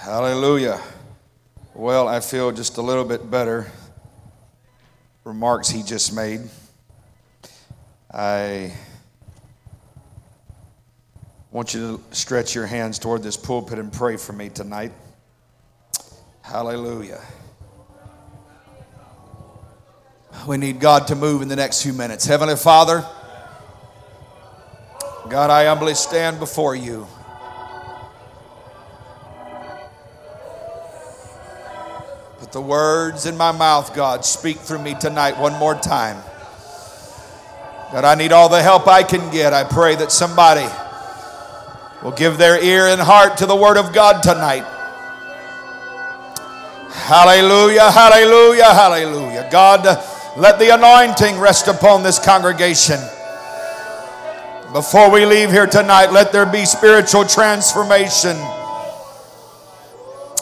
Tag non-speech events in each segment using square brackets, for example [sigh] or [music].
Hallelujah. Well, I feel just a little bit better. Remarks he just made. I want you to stretch your hands toward this pulpit and pray for me tonight. Hallelujah. We need God to move in the next few minutes. Heavenly Father, God, I humbly stand before you. Put the words in my mouth, God. Speak through me tonight one more time. God, I need all the help I can get. I pray that somebody will give their ear and heart to the Word of God tonight. Hallelujah, hallelujah, hallelujah. God, let the anointing rest upon this congregation. Before we leave here tonight, let there be spiritual transformation,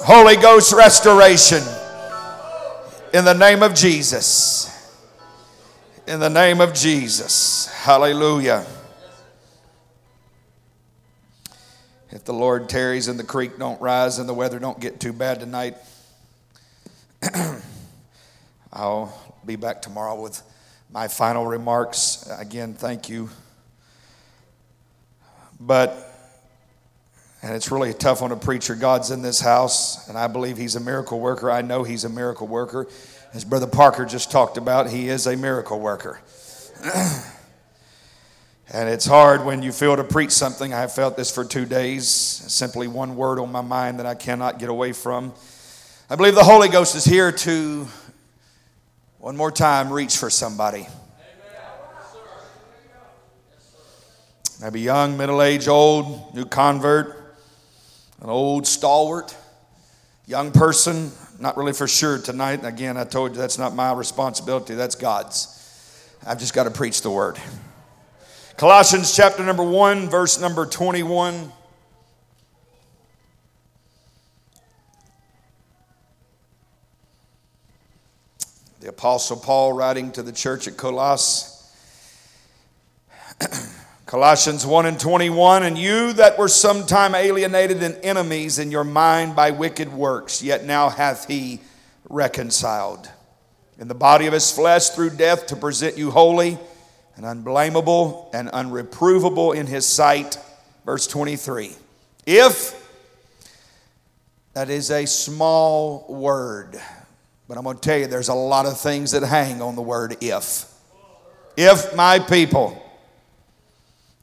Holy Ghost restoration in the name of Jesus. In the name of Jesus. Hallelujah. If the Lord tarries and the creek don't rise and the weather don't get too bad tonight, [clears throat] I'll be back tomorrow with my final remarks. Again, thank you. But and it's really tough on a preacher. God's in this house, and I believe He's a miracle worker. I know He's a miracle worker. As Brother Parker just talked about, He is a miracle worker. [clears throat] and it's hard when you feel to preach something. I have felt this for two days. Simply one word on my mind that I cannot get away from. I believe the Holy Ghost is here to, one more time, reach for somebody. Maybe young, middle aged, old, new convert an old stalwart, young person, not really for sure tonight. Again, I told you that's not my responsibility, that's God's. I've just got to preach the word. Colossians chapter number 1, verse number 21. The Apostle Paul writing to the church at Colossus. [clears throat] Colossians 1 and 21, and you that were sometime alienated and enemies in your mind by wicked works, yet now hath he reconciled in the body of his flesh through death to present you holy and unblameable and unreprovable in his sight. Verse 23. If, that is a small word, but I'm going to tell you there's a lot of things that hang on the word if. If my people,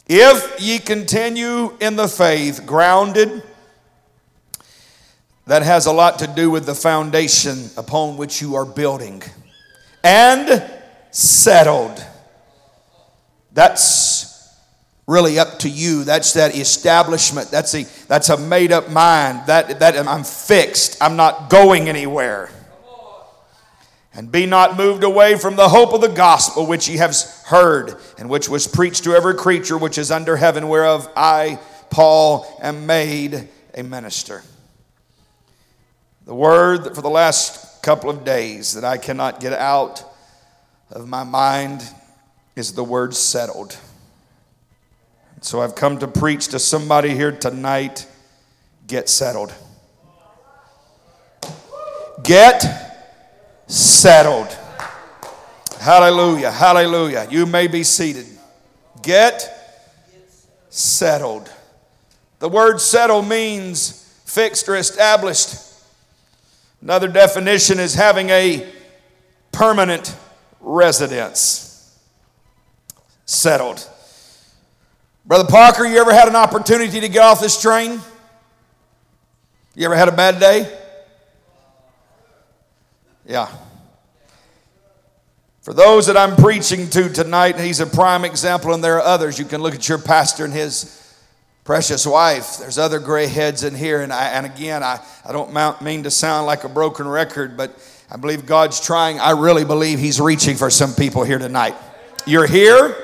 if ye continue in the faith, grounded, that has a lot to do with the foundation upon which you are building, and settled. That's really up to you. That's that establishment. That's a, that's a made up mind. That, that I'm fixed. I'm not going anywhere. And be not moved away from the hope of the gospel which ye have heard, and which was preached to every creature which is under heaven, whereof I, Paul, am made a minister. The word for the last couple of days that I cannot get out of my mind is the word settled. So I've come to preach to somebody here tonight get settled. Get settled. Hallelujah. Hallelujah. You may be seated. Get settled. The word settle means fixed or established. Another definition is having a permanent residence. Settled. Brother Parker, you ever had an opportunity to get off this train? You ever had a bad day? Yeah. For those that I'm preaching to tonight, he's a prime example, and there are others. You can look at your pastor and his precious wife. There's other gray heads in here, and, I, and again, I, I don't mean to sound like a broken record, but I believe God's trying. I really believe he's reaching for some people here tonight. You're here.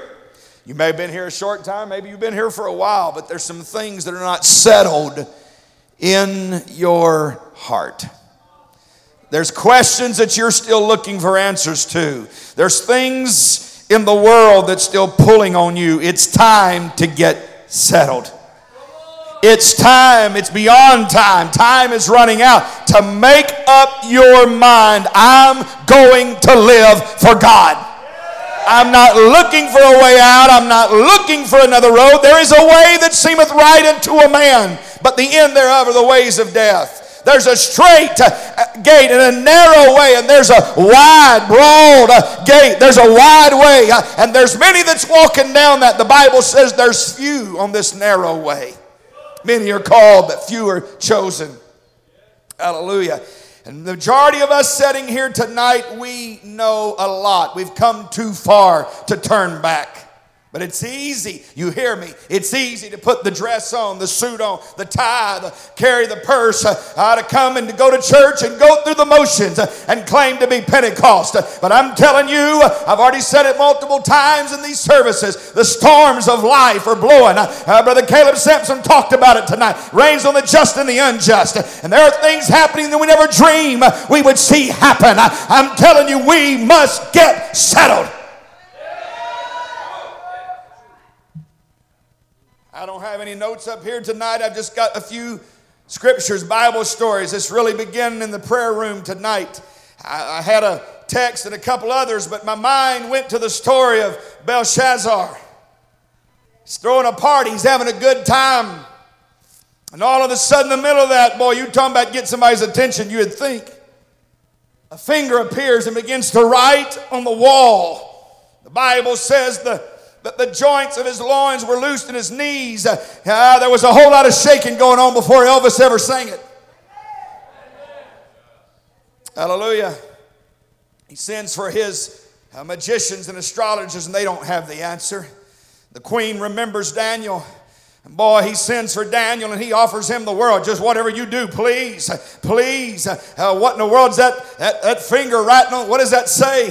You may have been here a short time, maybe you've been here for a while, but there's some things that are not settled in your heart. There's questions that you're still looking for answers to. There's things in the world that's still pulling on you. It's time to get settled. It's time, it's beyond time. Time is running out to make up your mind. I'm going to live for God. I'm not looking for a way out. I'm not looking for another road. There is a way that seemeth right unto a man, but the end thereof are the ways of death. There's a straight uh, gate and a narrow way, and there's a wide, broad uh, gate. There's a wide way, uh, and there's many that's walking down that. The Bible says there's few on this narrow way. Many are called, but few are chosen. Hallelujah. And the majority of us sitting here tonight, we know a lot. We've come too far to turn back. But it's easy, you hear me, it's easy to put the dress on, the suit on, the tie, the, carry the purse, uh, to come and to go to church and go through the motions and claim to be Pentecost. But I'm telling you, I've already said it multiple times in these services, the storms of life are blowing. Uh, Brother Caleb Sampson talked about it tonight. Rains on the just and the unjust. And there are things happening that we never dream we would see happen. I'm telling you, we must get settled. I don't have any notes up here tonight. I've just got a few scriptures, Bible stories. This really began in the prayer room tonight. I, I had a text and a couple others, but my mind went to the story of Belshazzar. He's throwing a party, he's having a good time. And all of a sudden, in the middle of that, boy, you talking about get somebody's attention, you would think. A finger appears and begins to write on the wall. The Bible says the that the joints of his loins were loosed in his knees. Uh, there was a whole lot of shaking going on before Elvis ever sang it. Hallelujah. He sends for his uh, magicians and astrologers, and they don't have the answer. The queen remembers Daniel. And boy, he sends for Daniel and he offers him the world. Just whatever you do, please, please. Uh, what in the world is that, that, that finger writing on? What does that say?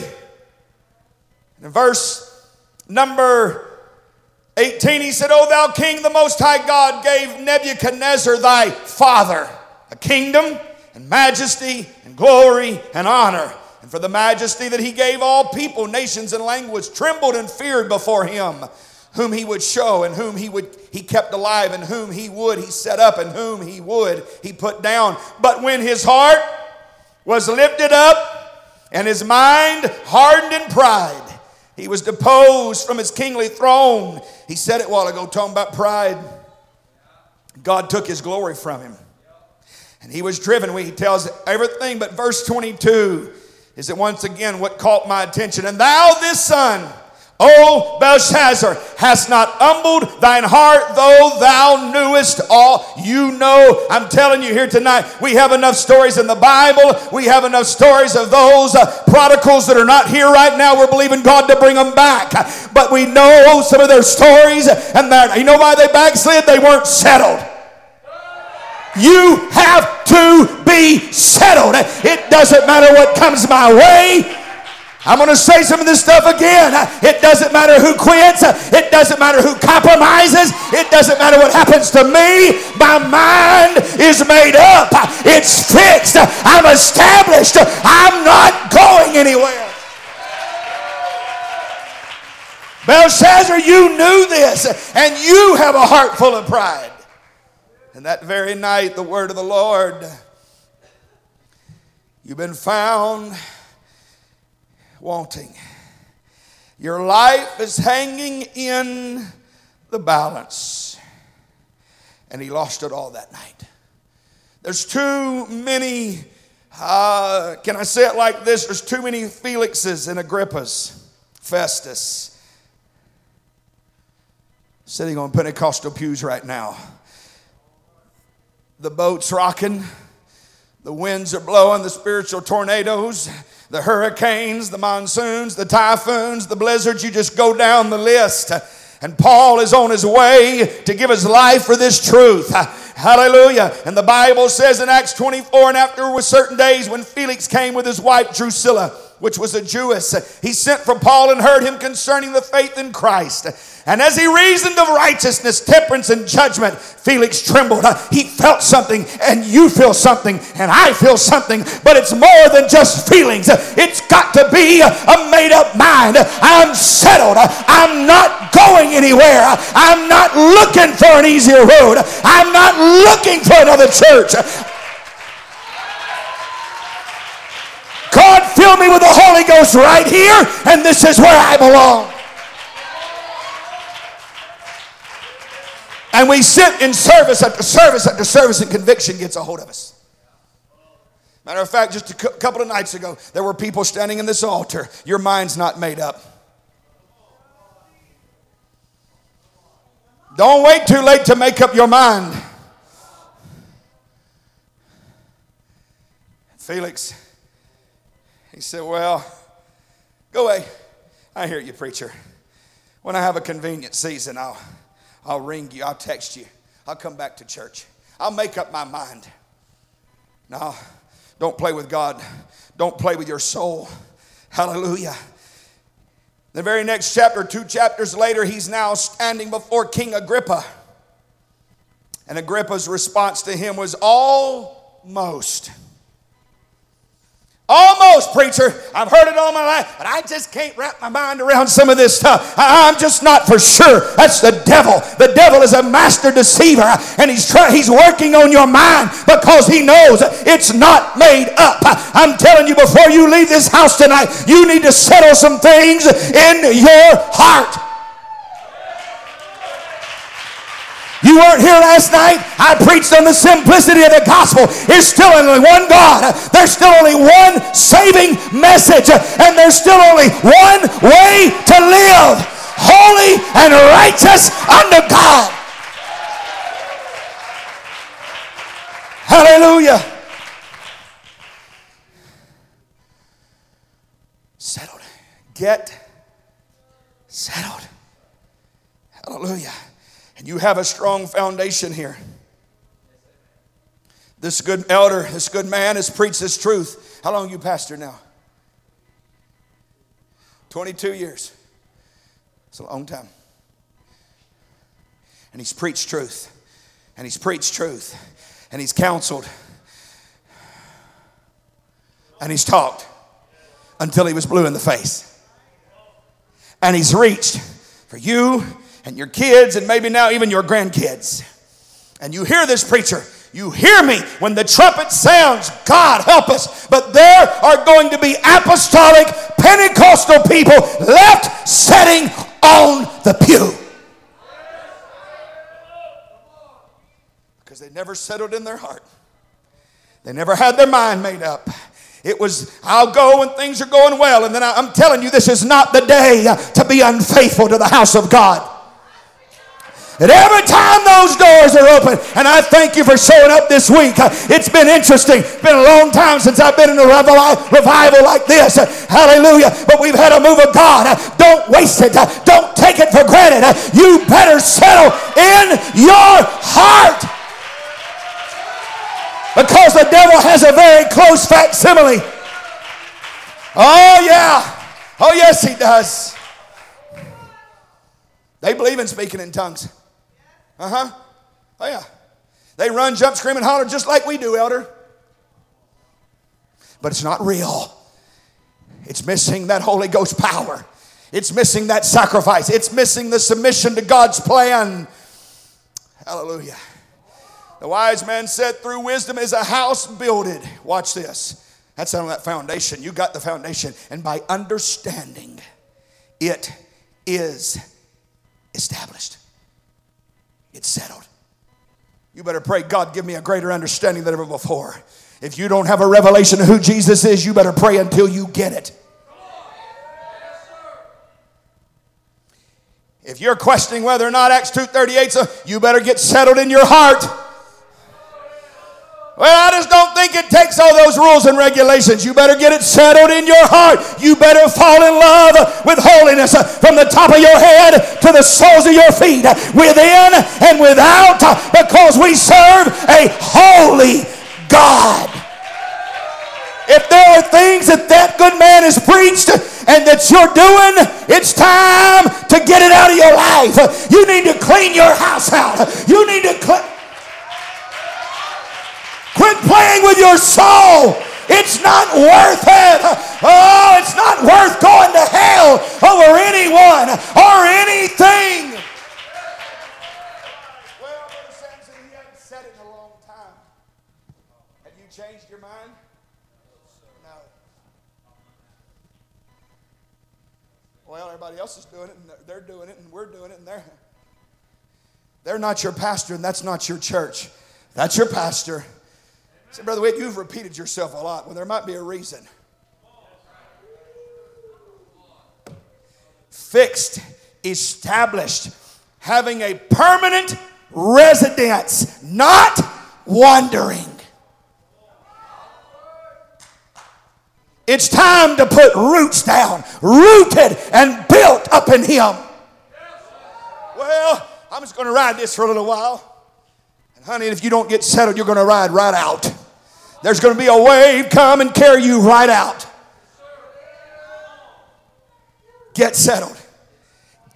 In verse Number 18, he said, O thou king, the most high God gave Nebuchadnezzar thy father a kingdom and majesty and glory and honor. And for the majesty that he gave all people, nations, and language trembled and feared before him, whom he would show, and whom he would he kept alive, and whom he would he set up, and whom he would he put down. But when his heart was lifted up, and his mind hardened in pride, he was deposed from his kingly throne. He said it a while ago, talking about pride. God took his glory from him. And he was driven. He tells everything, but verse 22 is it once again what caught my attention. And thou, this son, O Belshazzar, hast not humbled thine heart, though thou knewest all. You know, I'm telling you here tonight, we have enough stories in the Bible. We have enough stories of those uh, prodigals that are not here right now. We're believing God to bring them back. But we know some of their stories, and that you know why they backslid? They weren't settled. You have to be settled. It doesn't matter what comes my way. I'm going to say some of this stuff again. It doesn't matter who quits. It doesn't matter who compromises. It doesn't matter what happens to me. My mind is made up. It's fixed. I'm established. I'm not going anywhere. Belshazzar, you knew this, and you have a heart full of pride. And that very night, the word of the Lord, you've been found wanting. Your life is hanging in the balance. And he lost it all that night. There's too many, uh, can I say it like this? There's too many Felixes and Agrippas, Festus, sitting on Pentecostal pews right now. The boat's rocking, the winds are blowing, the spiritual tornadoes the hurricanes, the monsoons, the typhoons, the blizzards, you just go down the list. And Paul is on his way to give his life for this truth. Hallelujah. And the Bible says in Acts 24, and after was certain days when Felix came with his wife Drusilla, which was a Jewess, he sent for Paul and heard him concerning the faith in Christ. And as he reasoned of righteousness, temperance, and judgment, Felix trembled. Uh, he felt something, and you feel something, and I feel something, but it's more than just feelings. It's got to be a made up mind. I'm settled. I'm not going anywhere. I'm not looking for an easier road. I'm not looking for another church. God, fill me with the Holy Ghost right here, and this is where I belong. And we sit in service after service after service, and conviction gets a hold of us. Matter of fact, just a couple of nights ago, there were people standing in this altar. Your mind's not made up. Don't wait too late to make up your mind. Felix, he said, Well, go away. I hear you, preacher. When I have a convenient season, I'll, I'll ring you, I'll text you, I'll come back to church. I'll make up my mind. Now, don't play with God, don't play with your soul. Hallelujah. The very next chapter, two chapters later, he's now standing before King Agrippa. And Agrippa's response to him was almost. Almost, preacher. I've heard it all my life, but I just can't wrap my mind around some of this stuff. I'm just not for sure. That's the devil. The devil is a master deceiver, and he's trying. He's working on your mind because he knows it's not made up. I'm telling you, before you leave this house tonight, you need to settle some things in your heart. You weren't here last night. I preached on the simplicity of the gospel. There's still only one God. There's still only one saving message. And there's still only one way to live holy and righteous unto God. Hallelujah. Settled. Get settled. Hallelujah. And you have a strong foundation here. This good elder, this good man has preached this truth. How long you pastor now? 22 years. It's a long time. And he's preached truth. And he's preached truth. And he's counseled. And he's talked until he was blue in the face. And he's reached for you and your kids, and maybe now even your grandkids. And you hear this preacher, you hear me when the trumpet sounds, God help us. But there are going to be apostolic Pentecostal people left sitting on the pew. Because they never settled in their heart, they never had their mind made up. It was, I'll go when things are going well. And then I, I'm telling you, this is not the day to be unfaithful to the house of God. And every time those doors are open, and I thank you for showing up this week. Uh, it's been interesting. It's been a long time since I've been in a revival like this. Hallelujah. But we've had a move of God. Don't waste it. Don't take it for granted. You better settle in your heart. Because the devil has a very close facsimile. Oh, yeah. Oh, yes, he does. They believe in speaking in tongues. Uh huh. Oh, yeah. They run, jump, scream, and holler just like we do, elder. But it's not real. It's missing that Holy Ghost power. It's missing that sacrifice. It's missing the submission to God's plan. Hallelujah. The wise man said, through wisdom is a house builded. Watch this. That's on that foundation. You got the foundation. And by understanding, it is established. It's settled. You better pray, God, give me a greater understanding than ever before. If you don't have a revelation of who Jesus is, you better pray until you get it. If you're questioning whether or not Acts 2:38 so you better get settled in your heart. Well, I just don't think it takes all those rules and regulations. You better get it settled in your heart. You better fall in love with holiness from the top of your head to the soles of your feet, within and without, because we serve a holy God. If there are things that that good man has preached and that you're doing, it's time to get it out of your life. You need to clean your house out. You need to clean. Quit playing with your soul. It's not worth it. Oh, it's not worth going to hell over anyone or anything. Well, Brother Sampson, he hadn't said it in a long time. Have you changed your mind? No. Well, everybody else is doing it, and they're doing it, and we're doing it, and they're. They're not your pastor, and that's not your church. That's your pastor. Say, Brother Witt, you've repeated yourself a lot. Well, there might be a reason. Fixed, established, having a permanent residence, not wandering. It's time to put roots down, rooted and built up in Him. Well, I'm just going to ride this for a little while. And honey, if you don't get settled, you're going to ride right out. There's going to be a wave come and carry you right out. Get settled.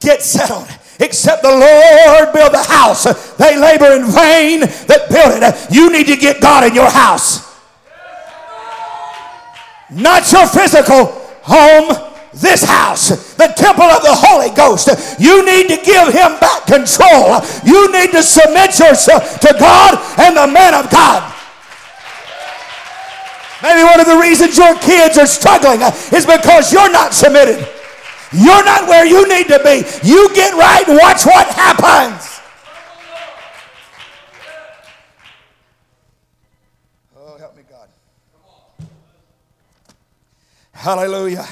Get settled. Except the Lord build the house. They labor in vain that build it. You need to get God in your house. Not your physical home, this house, the temple of the Holy Ghost. You need to give him back control. You need to submit yourself to God and the man of God. Maybe one of the reasons your kids are struggling is because you're not submitted. You're not where you need to be. You get right and watch what happens. Oh, help me, God. Hallelujah.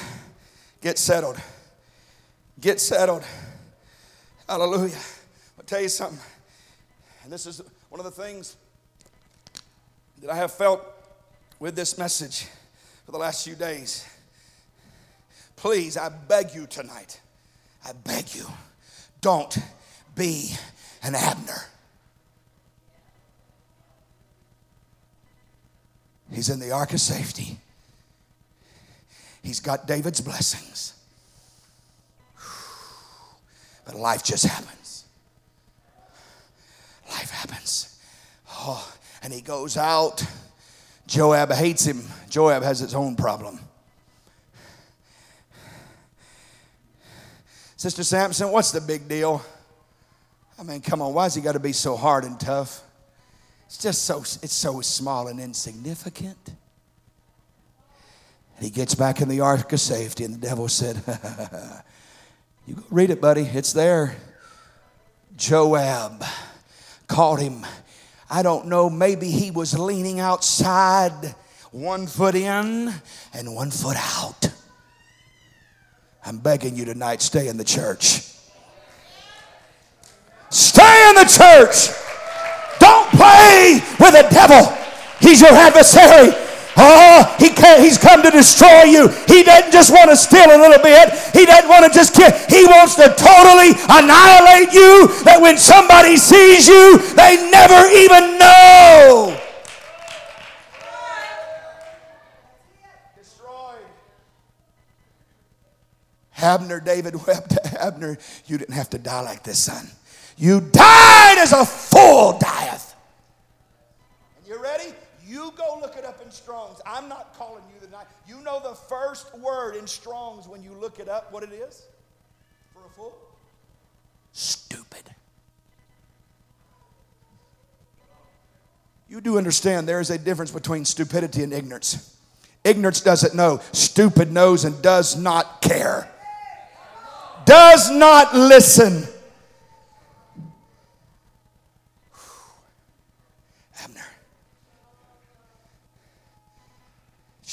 Get settled. Get settled. Hallelujah. I'll tell you something. And this is one of the things that I have felt with this message for the last few days. Please, I beg you tonight, I beg you, don't be an Abner. He's in the ark of safety. He's got David's blessings. But life just happens. Life happens. Oh, and he goes out Joab hates him. Joab has his own problem. Sister Sampson, what's the big deal? I mean, come on, why's he got to be so hard and tough? It's just so it's so small and insignificant. And he gets back in the ark of safety, and the devil said, [laughs] You go read it, buddy. It's there. Joab caught him I don't know, maybe he was leaning outside, one foot in and one foot out. I'm begging you tonight, stay in the church. Stay in the church. Don't play with the devil. He's your adversary. Oh, he he's come to destroy you. He doesn't just want to steal a little bit. He doesn't want to just kill. He wants to totally annihilate you that when somebody sees you, they never even know. Abner, David wept. [laughs] Abner, you didn't have to die like this, son. You died as a fool dieth. You? Go look it up in Strong's. I'm not calling you the tonight. You know the first word in Strong's when you look it up, what it is? For a fool? Stupid. You do understand there is a difference between stupidity and ignorance. Ignorance doesn't know, stupid knows and does not care, does not listen.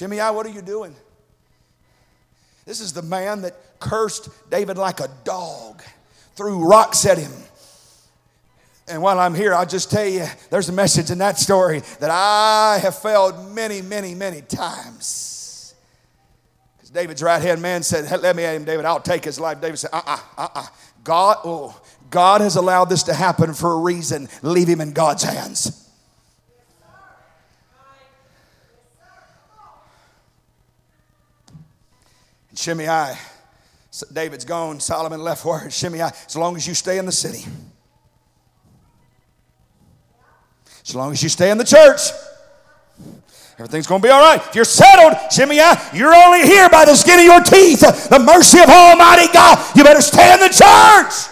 Shimei, what are you doing? This is the man that cursed David like a dog, threw rocks at him. And while I'm here, I'll just tell you there's a message in that story that I have felt many, many, many times. Because David's right hand man said, Let me at him, David, I'll take his life. David said, Uh uh-uh, uh, uh-uh. God, oh, God has allowed this to happen for a reason. Leave him in God's hands. And Shimei, David's gone, Solomon left word. [laughs] Shimei, as long as you stay in the city, as long as you stay in the church, Everything's going to be all right. If you're settled, Shimei, you're only here by the skin of your teeth. The mercy of Almighty God. You better stay in the church.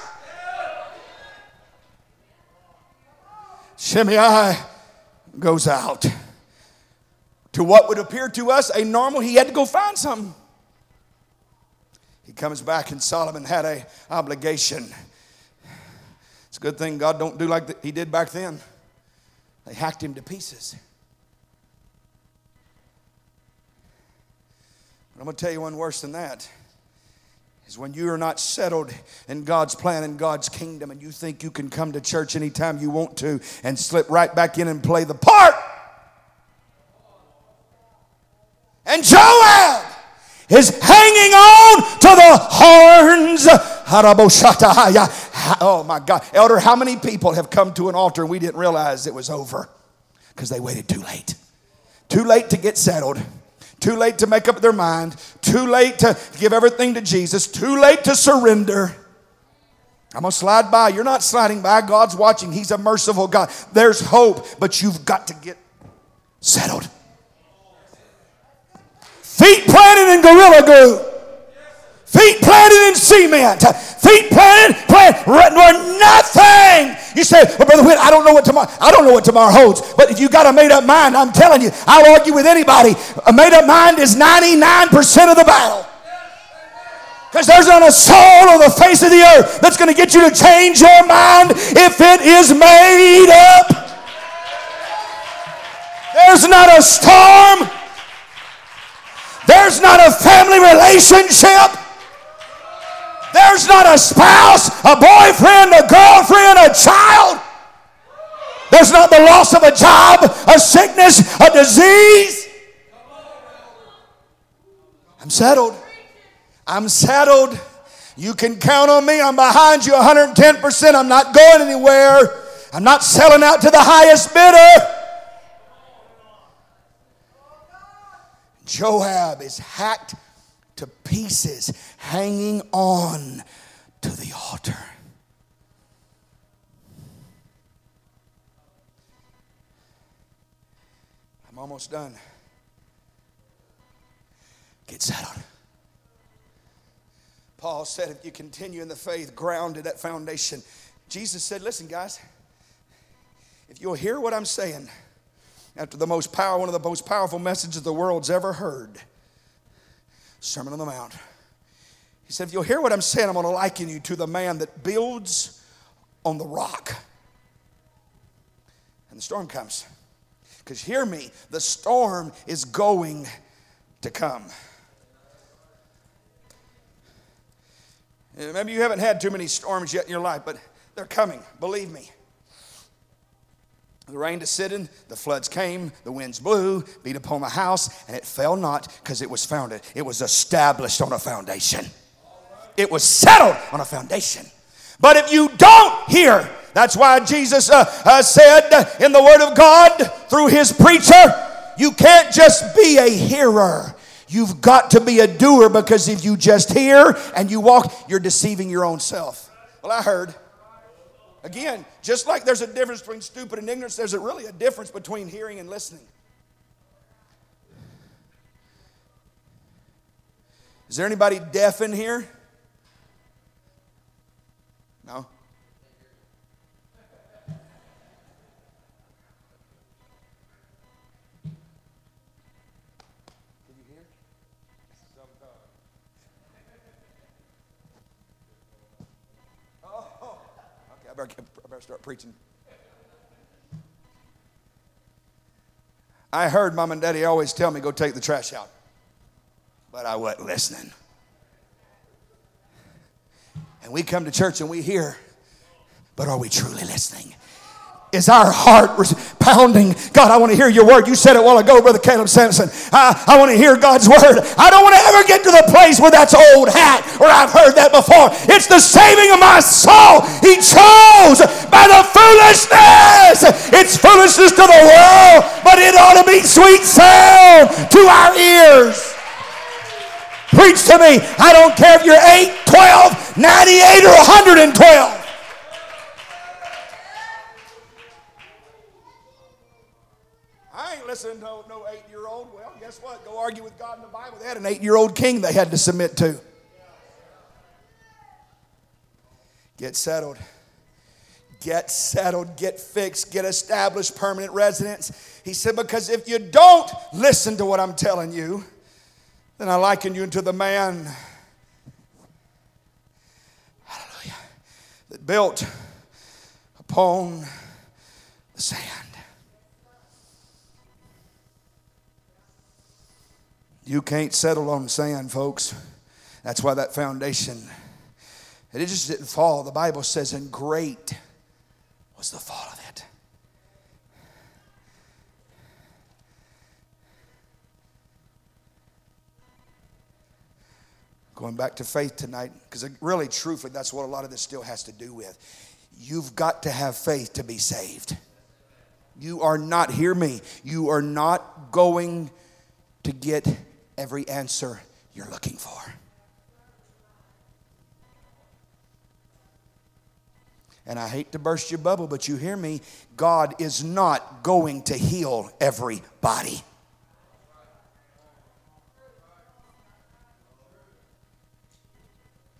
Shimei goes out to what would appear to us a normal, he had to go find something. Comes back and Solomon had a obligation. It's a good thing God don't do like he did back then. They hacked him to pieces. But I'm going to tell you one worse than that is when you are not settled in God's plan and God's kingdom and you think you can come to church anytime you want to and slip right back in and play the part. And Joab is hanging on to the horns. Oh my God. Elder, how many people have come to an altar and we didn't realize it was over because they waited too late? Too late to get settled too late to make up their mind, too late to give everything to Jesus, too late to surrender. I'm going to slide by. You're not sliding by. God's watching. He's a merciful God. There's hope, but you've got to get settled. Feet planted in gorilla glue. Feet planted in cement. Feet planted, planted where nothing. You say, well, Brother Witt, I don't know what tomorrow, I don't know what tomorrow holds. But if you got a made up mind, I'm telling you, I'll argue with anybody. A made up mind is 99% of the battle. Because there's not a soul on the face of the earth that's going to get you to change your mind if it is made up. There's not a storm. There's not a family relationship there's not a spouse, a boyfriend, a girlfriend, a child. There's not the loss of a job, a sickness, a disease. I'm settled. I'm settled. You can count on me. I'm behind you 110%. I'm not going anywhere. I'm not selling out to the highest bidder. Joab is hacked to pieces, hanging on to the altar. I'm almost done. Get settled. Paul said, if you continue in the faith, grounded at that foundation. Jesus said, listen, guys, if you'll hear what I'm saying, after the most power, one of the most powerful messages the world's ever heard, Sermon on the Mount. He said, If you'll hear what I'm saying, I'm going to liken you to the man that builds on the rock. And the storm comes. Because hear me, the storm is going to come. Maybe you haven't had too many storms yet in your life, but they're coming, believe me. The rain descended, the floods came, the winds blew, beat upon the house, and it fell not because it was founded. It was established on a foundation. It was settled on a foundation. But if you don't hear, that's why Jesus uh, uh, said in the Word of God through His preacher, you can't just be a hearer. You've got to be a doer because if you just hear and you walk, you're deceiving your own self. Well, I heard. Again, just like there's a difference between stupid and ignorance, there's a really a difference between hearing and listening. Is there anybody deaf in here? Better, I better start preaching. I heard mom and daddy always tell me, go take the trash out. But I wasn't listening. And we come to church and we hear, but are we truly listening? Is our heart pounding. God, I want to hear your word. You said it a while ago, Brother Caleb Sampson. I, I want to hear God's word. I don't want to ever get to the place where that's old hat or I've heard that before. It's the saving of my soul. He chose by the foolishness. It's foolishness to the world, but it ought to be sweet sound to our ears. preach to me. I don't care if you're 8, 12, 98, or 112. Ain't to no eight year old. Well, guess what? Go argue with God in the Bible. They had an eight year old king they had to submit to. Get settled. Get settled, get fixed, get established permanent residence. He said, Because if you don't listen to what I'm telling you, then I liken you to the man, hallelujah, that built upon the sand. You can't settle on sand, folks. That's why that foundation, it just didn't fall. The Bible says, and great was the fall of it. Going back to faith tonight, because really, truthfully, that's what a lot of this still has to do with. You've got to have faith to be saved. You are not, hear me, you are not going to get every answer you're looking for. And I hate to burst your bubble, but you hear me. God is not going to heal everybody.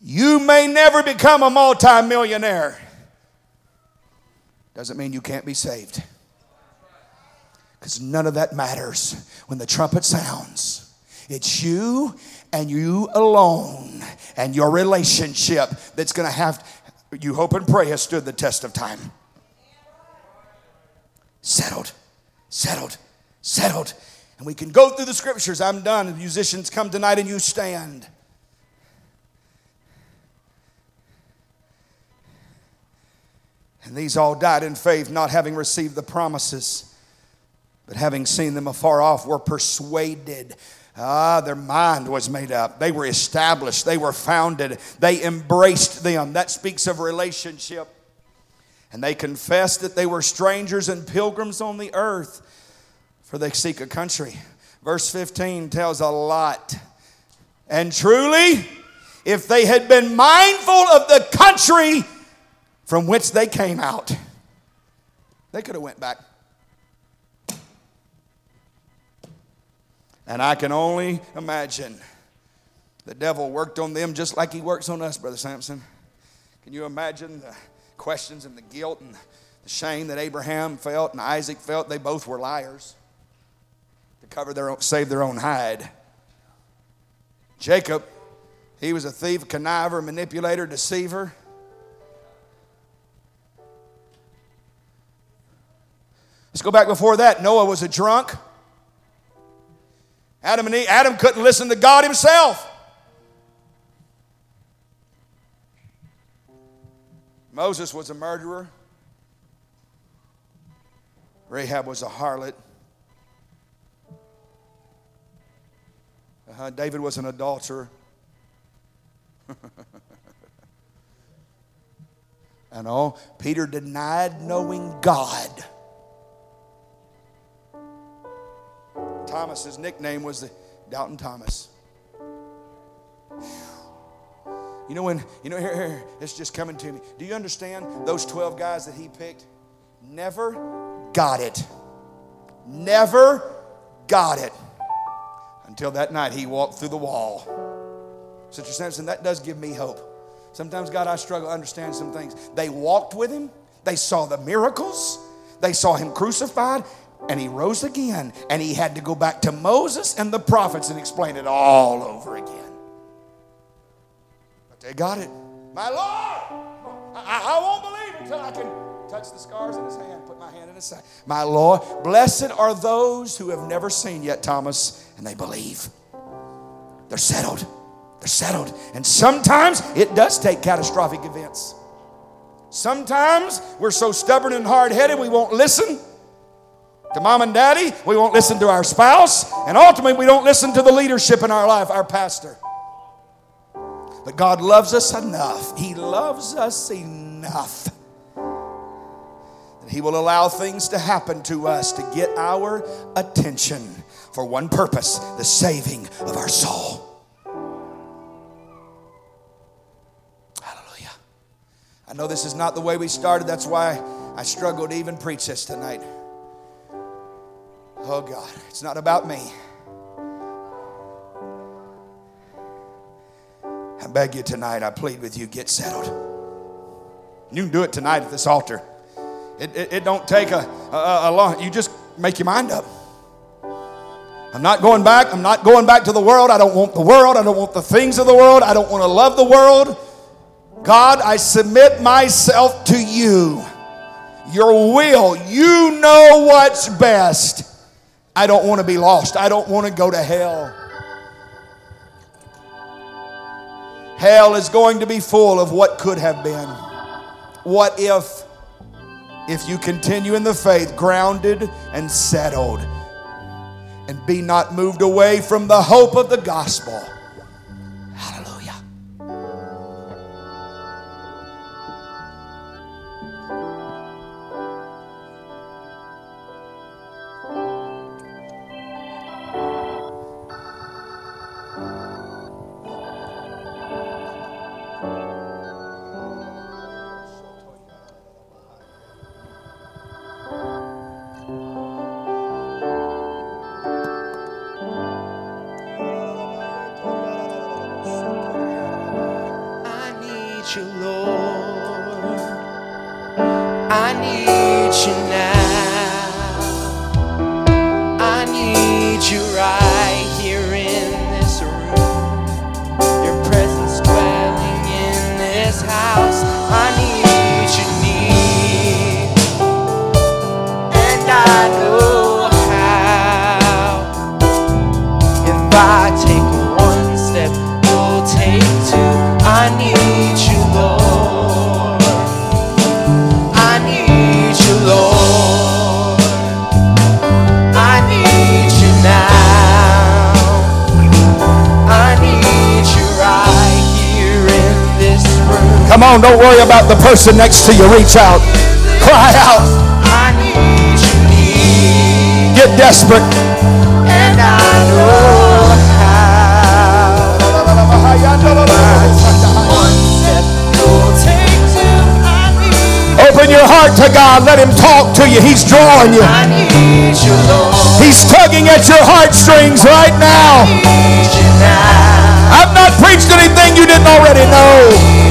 You may never become a multimillionaire. Doesn't mean you can't be saved. Because none of that matters when the trumpet sounds. It's you and you alone and your relationship that's going to have you hope and pray has stood the test of time. Settled, settled, settled. And we can go through the scriptures. I'm done. The musicians come tonight and you stand. And these all died in faith, not having received the promises, but having seen them afar off, were persuaded Ah, their mind was made up. They were established. They were founded. They embraced them. That speaks of relationship. And they confessed that they were strangers and pilgrims on the earth, for they seek a country. Verse 15 tells a lot. And truly, if they had been mindful of the country from which they came out, they could have went back. And I can only imagine the devil worked on them just like he works on us, Brother Sampson. Can you imagine the questions and the guilt and the shame that Abraham felt and Isaac felt? They both were liars to cover their own, save their own hide. Jacob, he was a thief, conniver, manipulator, deceiver. Let's go back before that. Noah was a drunk. Adam and Eve, Adam couldn't listen to God himself. Moses was a murderer. Rahab was a harlot. Uh, David was an adulterer. [laughs] and all, Peter denied knowing God. Thomas's nickname was the Doubting Thomas. You know when you know here, here it's just coming to me. Do you understand those 12 guys that he picked never got it. Never got it. Until that night he walked through the wall. Sister Sampson, that does give me hope. Sometimes, God, I struggle to understand some things. They walked with him, they saw the miracles, they saw him crucified, and he rose again and he had to go back to Moses and the prophets and explain it all over again. But they got it. My Lord, I, I won't believe until I can touch the scars in his hand, put my hand in his side. My Lord, blessed are those who have never seen yet, Thomas, and they believe. They're settled. They're settled. And sometimes it does take catastrophic events. Sometimes we're so stubborn and hard headed we won't listen to mom and daddy, we won't listen to our spouse, and ultimately we don't listen to the leadership in our life, our pastor. But God loves us enough. He loves us enough that He will allow things to happen to us to get our attention for one purpose the saving of our soul. Hallelujah. I know this is not the way we started, that's why I struggled to even preach this tonight. Oh God, it's not about me. I beg you tonight, I plead with you, get settled. You can do it tonight at this altar. It, it, it don't take a, a, a long, you just make your mind up. I'm not going back. I'm not going back to the world. I don't want the world. I don't want the things of the world. I don't want to love the world. God, I submit myself to you. Your will. You know what's best. I don't want to be lost. I don't want to go to hell. Hell is going to be full of what could have been. What if? If you continue in the faith, grounded and settled and be not moved away from the hope of the gospel. Come on, don't worry about the person next to you. Reach out. Cry out. Get desperate. And I know how. Open your heart to God. Let Him talk to you. He's drawing you. He's tugging at your heartstrings right now. I've not preached anything you didn't already know.